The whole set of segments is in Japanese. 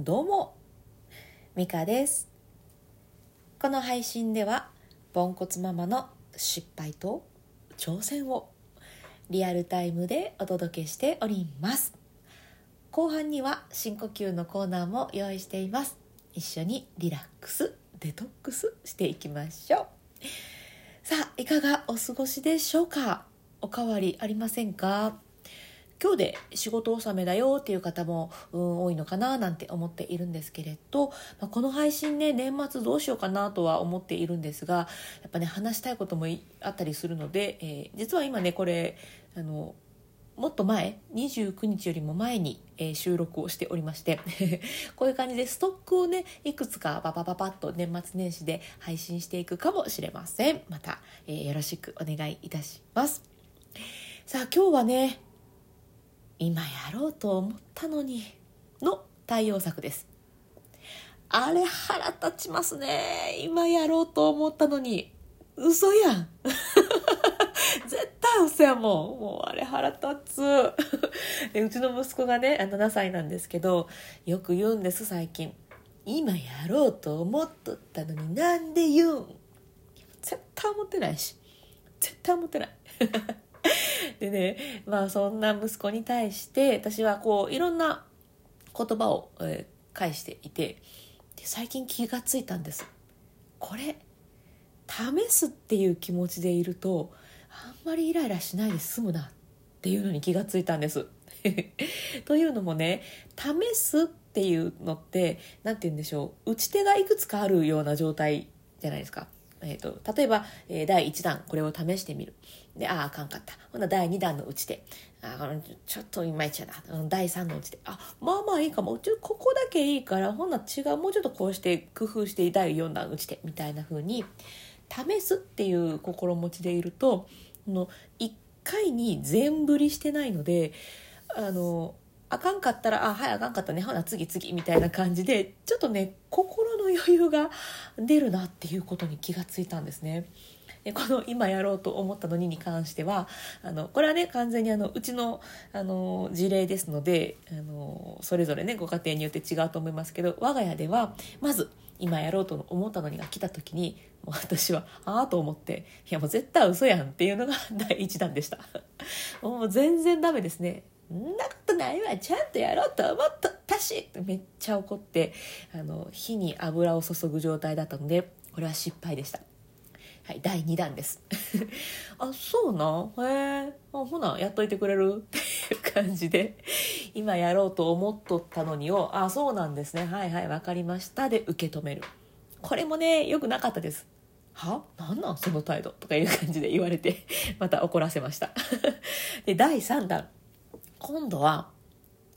どうもミカです。この配信ではポンコツママの失敗と挑戦をリアルタイムでお届けしております。後半には深呼吸のコーナーも用意しています。一緒にリラックスデトックスしていきましょう。さあいかがお過ごしでしょうか？おかわりありませんか？今日で仕事納めだよっていう方も、うん、多いのかななんて思っているんですけれど、まあ、この配信ね年末どうしようかなとは思っているんですがやっぱね話したいこともあったりするので、えー、実は今ねこれあのもっと前29日よりも前に、えー、収録をしておりまして こういう感じでストックをねいくつかパパパパッと年末年始で配信していくかもしれません。また、えー、よろしくお願いいたします。さあ今日はね今やろうと思ったのにの対応策です。あれ腹立ちますね。今やろうと思ったのに。嘘やん。絶対嘘やもん。もうあれ腹立つ。でうちの息子がね7歳なんですけどよく言うんです最近。今やろうと思っとったのになんで言うん。絶対思ってないし。絶対思ってない。でねまあそんな息子に対して私はこういろんな言葉を、えー、返していてで最近気がついたんですこれ試すっていう気持ちでいるとあんまりイライラしないで済むなっていうのに気がついたんです。というのもね試すっていうのって何て言うんでしょう打ち手がいくつかあるような状態じゃないですか。えーと、例えば、えー、第1弾これを試してみる。であああかんかった。ほな第2弾の打ち手。あちょっといまいちやな。第3の打ち手。あまあまあいいかも。ちょここだけいいからほんな違うもうちょっとこうして工夫して第4弾打ち手。みたいな風に試すっていう心持ちでいるとの1回に全振りしてないのであのあかんかったら「あはいあかんかったね。ほな次次」みたいな感じでちょっとね心の余裕が出るなっていうことに気がついたんですね。でこの今やろうと思ったのにに関してはあのこれはね完全にあのうちのあの事例ですのであのそれぞれねご家庭によって違うと思いますけど我が家ではまず今やろうと思ったのにが来た時にもう私はああと思っていやもう絶対嘘やんっていうのが 第一弾でした。もう全然ダメですね。んなことないわ。ちゃんとやろうと思った。しめっちゃ怒ってあの火に油を注ぐ状態だったのでこれは失敗でした。はい第2弾です。あそうな？へえほなやっといてくれる？っていう感じで今やろうと思っとったのにをあそうなんですね。はいはい分かりました。で受け止める。これもねよくなかったです。は？何なんその態度？とかいう感じで言われてまた怒らせました。で第3弾。今度は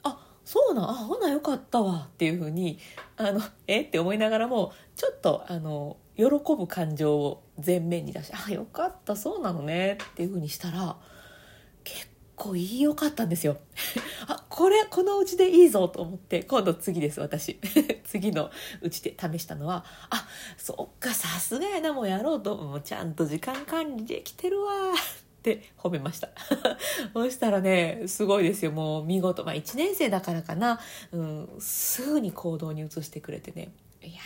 あそうなあほなよかったわっていうふうにあの え？って思いながらもちょっとあの喜ぶ感情を前面に出して「あよかったそうなのね」っていうふうにしたら結構いいよかったんですよ。あこれこのうちでいいぞと思って今度次です私。次のうちで試したのはあそっかさすがやなもうやろうと。もうちゃんと時間管理できてるわ。って褒めました。そしたらねすごいですよ。もう見事。まあ1年生だからかな、うん、すぐに行動に移してくれてね。いや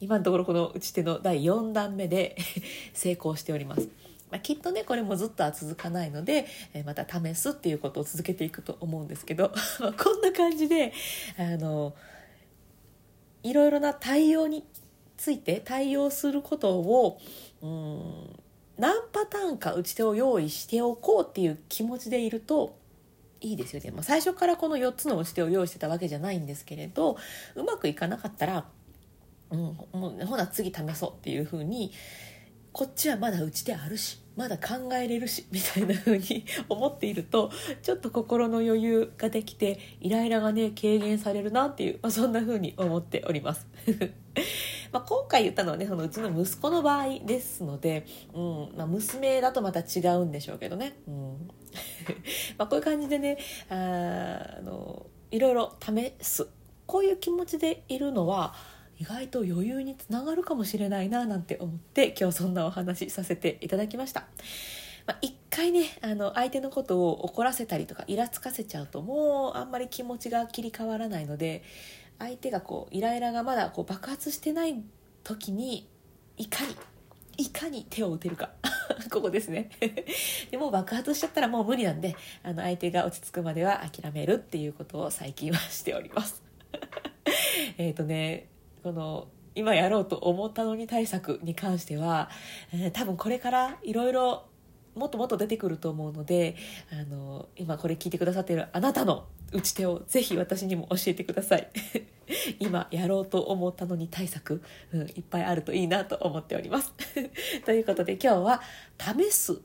今のところこの打ち手の第4弾目で 成功しております。まあ、きっとねこれもずっとは続かないので、えまた試すっていうことを続けていくと思うんですけど こんな感じであのいろいろな対応について対応することをうん何パターンか打ち手を用意しておこうっていう気持ちでいるといいですよね、まあ、最初からこの4つの打ち手を用意してたわけじゃないんですけれどうまくいかなかったら、うん、もうほな次試そうっていうふうにこっちはまだ打ち手あるしまだ考えれるしみたいな風に 思っているとちょっと心の余裕ができてイライラがね軽減されるなっていう、まあ、そんな風に思っております。ま今回言ったのはねそのうちの息子の場合ですので、うんまあ、娘だとまた違うんでしょうけどね、うん。まこういう感じでねあのいろいろ試す。こういう気持ちでいるのは意外と余裕につながるかもしれないななんて思って今日そんなお話しさせていただきました。まあ、一回ねあの相手のことを怒らせたりとかイラつかせちゃうともうあんまり気持ちが切り替わらないので相手がこうイライラがまだこう爆発してない時にいかにいかに手を打てるか。ここですね。でも爆発しちゃったらもう無理なんであの相手が落ち着くまでは諦めるっていうことを最近はしております。えっとねこの今やろうと思ったのに対策に関しては、えー、多分これからいろいろもっともっと出てくると思うのであの今これ聞いてくださっているあなたの打ち手をぜひ私にも教えてください。今やろうと思ったのに対策、うん、いっぱいあるといいなと思っております。ということで今日は試す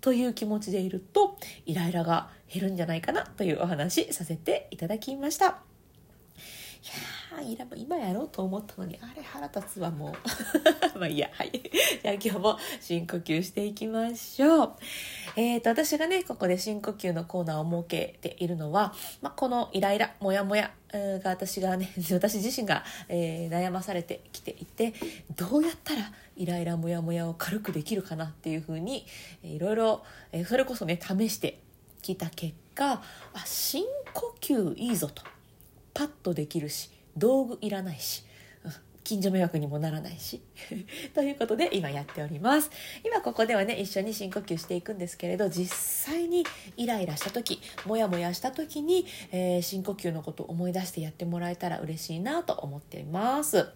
という気持ちでいるとイライラが減るんじゃないかなというお話させていただきました。いや今やろうと思ったのにあれ腹立つわもう。まあいいやはい。じゃあ今日も深呼吸していきましょう。えーと私がねここで深呼吸のコーナーを設けているのは、まあ、このイライラモヤモヤが私がね 私自身が、えー、悩まされてきていてどうやったらイライラモヤモヤを軽くできるかなっていうふうに、えー、いろいろ、え、それこそね試してきた結果あ深呼吸いいぞと。パッとできるし道具いらないし近所迷惑にもならないし ということで今やっております。今ここではね一緒に深呼吸していくんですけれど実際にイライラした時モヤモヤした時に、えー、深呼吸のことを思い出してやってもらえたら嬉しいなと思っています。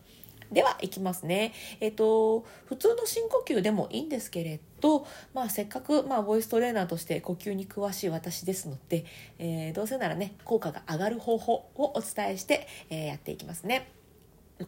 では、いきますね。えっ、と、普通の深呼吸でもいいんですけれど、まあ、せっかく、まあ、ボイストレーナーとして呼吸に詳しい私ですので、えー、どうせならね、効果が上がる方法をお伝えして、えー、やっていきますね。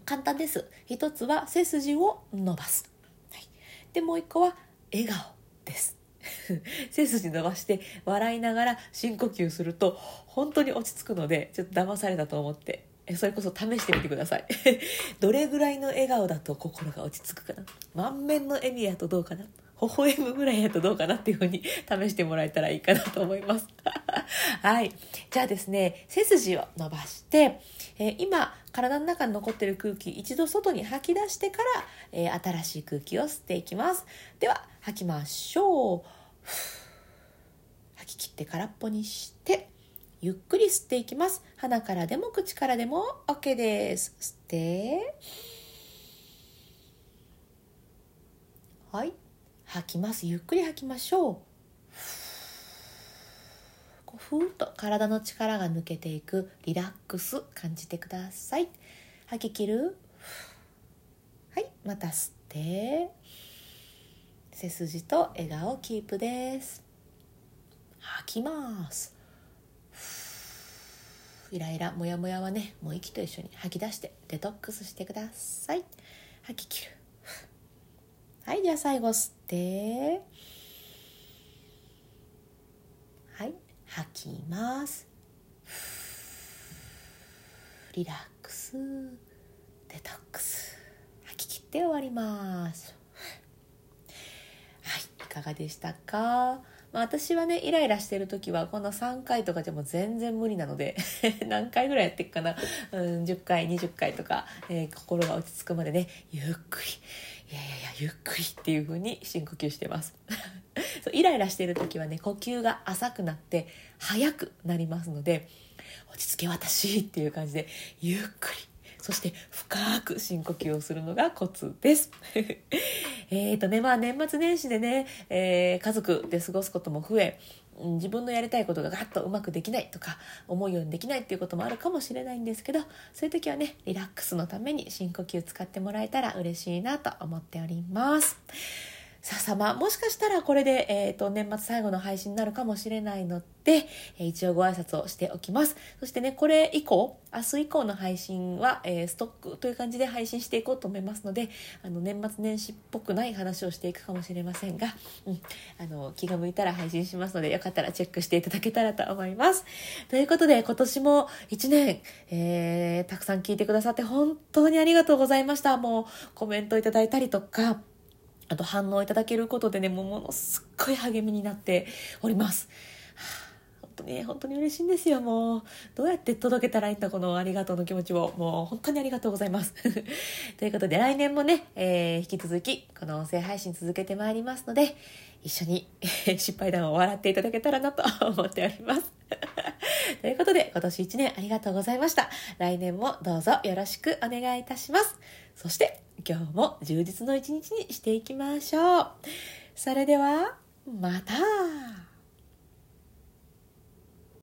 簡単です。一つは背筋を伸ばす。はい、で、もう一個は笑顔です。背筋伸ばして笑いながら深呼吸すると本当に落ち着くのでちょっと騙されたと思ってそれこそ試してみてください。どれぐらいの笑顔だと心が落ち着くかな？満面の笑みやとどうかな？微笑むぐらいやとどうかなっていうふうに 試してもらえたらいいかなと思います。はい。じゃあですね背筋を伸ばして、えー、今体の中に残ってる空気一度外に吐き出してから、えー、新しい空気を吸っていきます。では吐きましょう。吐き切って空っぽにしてゆっくり吸っていきます。鼻からでも口からでも OK です。吸ってはい。吐きます。ゆっくり吐きましょう。こうふーっと体の力が抜けていくリラックス感じてください。吐き切る。はい。また吸って。背筋と笑顔キープです。吐きます。イライラモヤモヤはねもう息と一緒に吐き出してデトックスしてください。吐き切る。はいじゃあ最後吸って。はい吐きます。リラックス。デトックス。吐き切って終わります。はいいかがでしたか？まあ、私はねイライラしてる時はこの3回とかでも全然無理なので 何回ぐらいやっていくかな、うん、10回20回とか、えー、心が落ち着くまでねゆっくりいやいやいやゆっくりっていう風に深呼吸してます。そうイライラしてる時はね呼吸が浅くなって速くなりますので落ち着け私っていう感じでゆっくりそして深く深呼吸をするのがコツです。えっとね、まあ年末年始でね、えー、家族で過ごすことも増え、自分のやりたいことがガッとうまくできないとか思うようにできないっていうこともあるかもしれないんですけどそういう時はねリラックスのために深呼吸使ってもらえたら嬉しいなと思っております。さあさま。もしかしたらこれで、えーと、年末最後の配信になるかもしれないので、えー、一応ご挨拶をしておきます。そしてねこれ以降明日以降の配信は、えー、ストックという感じで配信していこうと思いますのであの年末年始っぽくない話をしていくかもしれませんが、うん、あの気が向いたら配信しますのでよかったらチェックしていただけたらと思います。ということで今年も1年、えー、たくさん聞いてくださって本当にありがとうございました。もうコメントいただいたりとかあと反応いただけることでね、もうものすっごい励みになっております。本当に本当に嬉しいんですよ。もうどうやって届けたらいいんだこのありがとうの気持ちを。もう本当にありがとうございます。ということで来年もね、えー、引き続きこの音声配信続けてまいりますので一緒に 失敗談を笑っていただけたらなと思っております。ということで今年1年ありがとうございました。来年もどうぞよろしくお願いいたします。そして今日も充実の一日にしていきましょう。それではまた。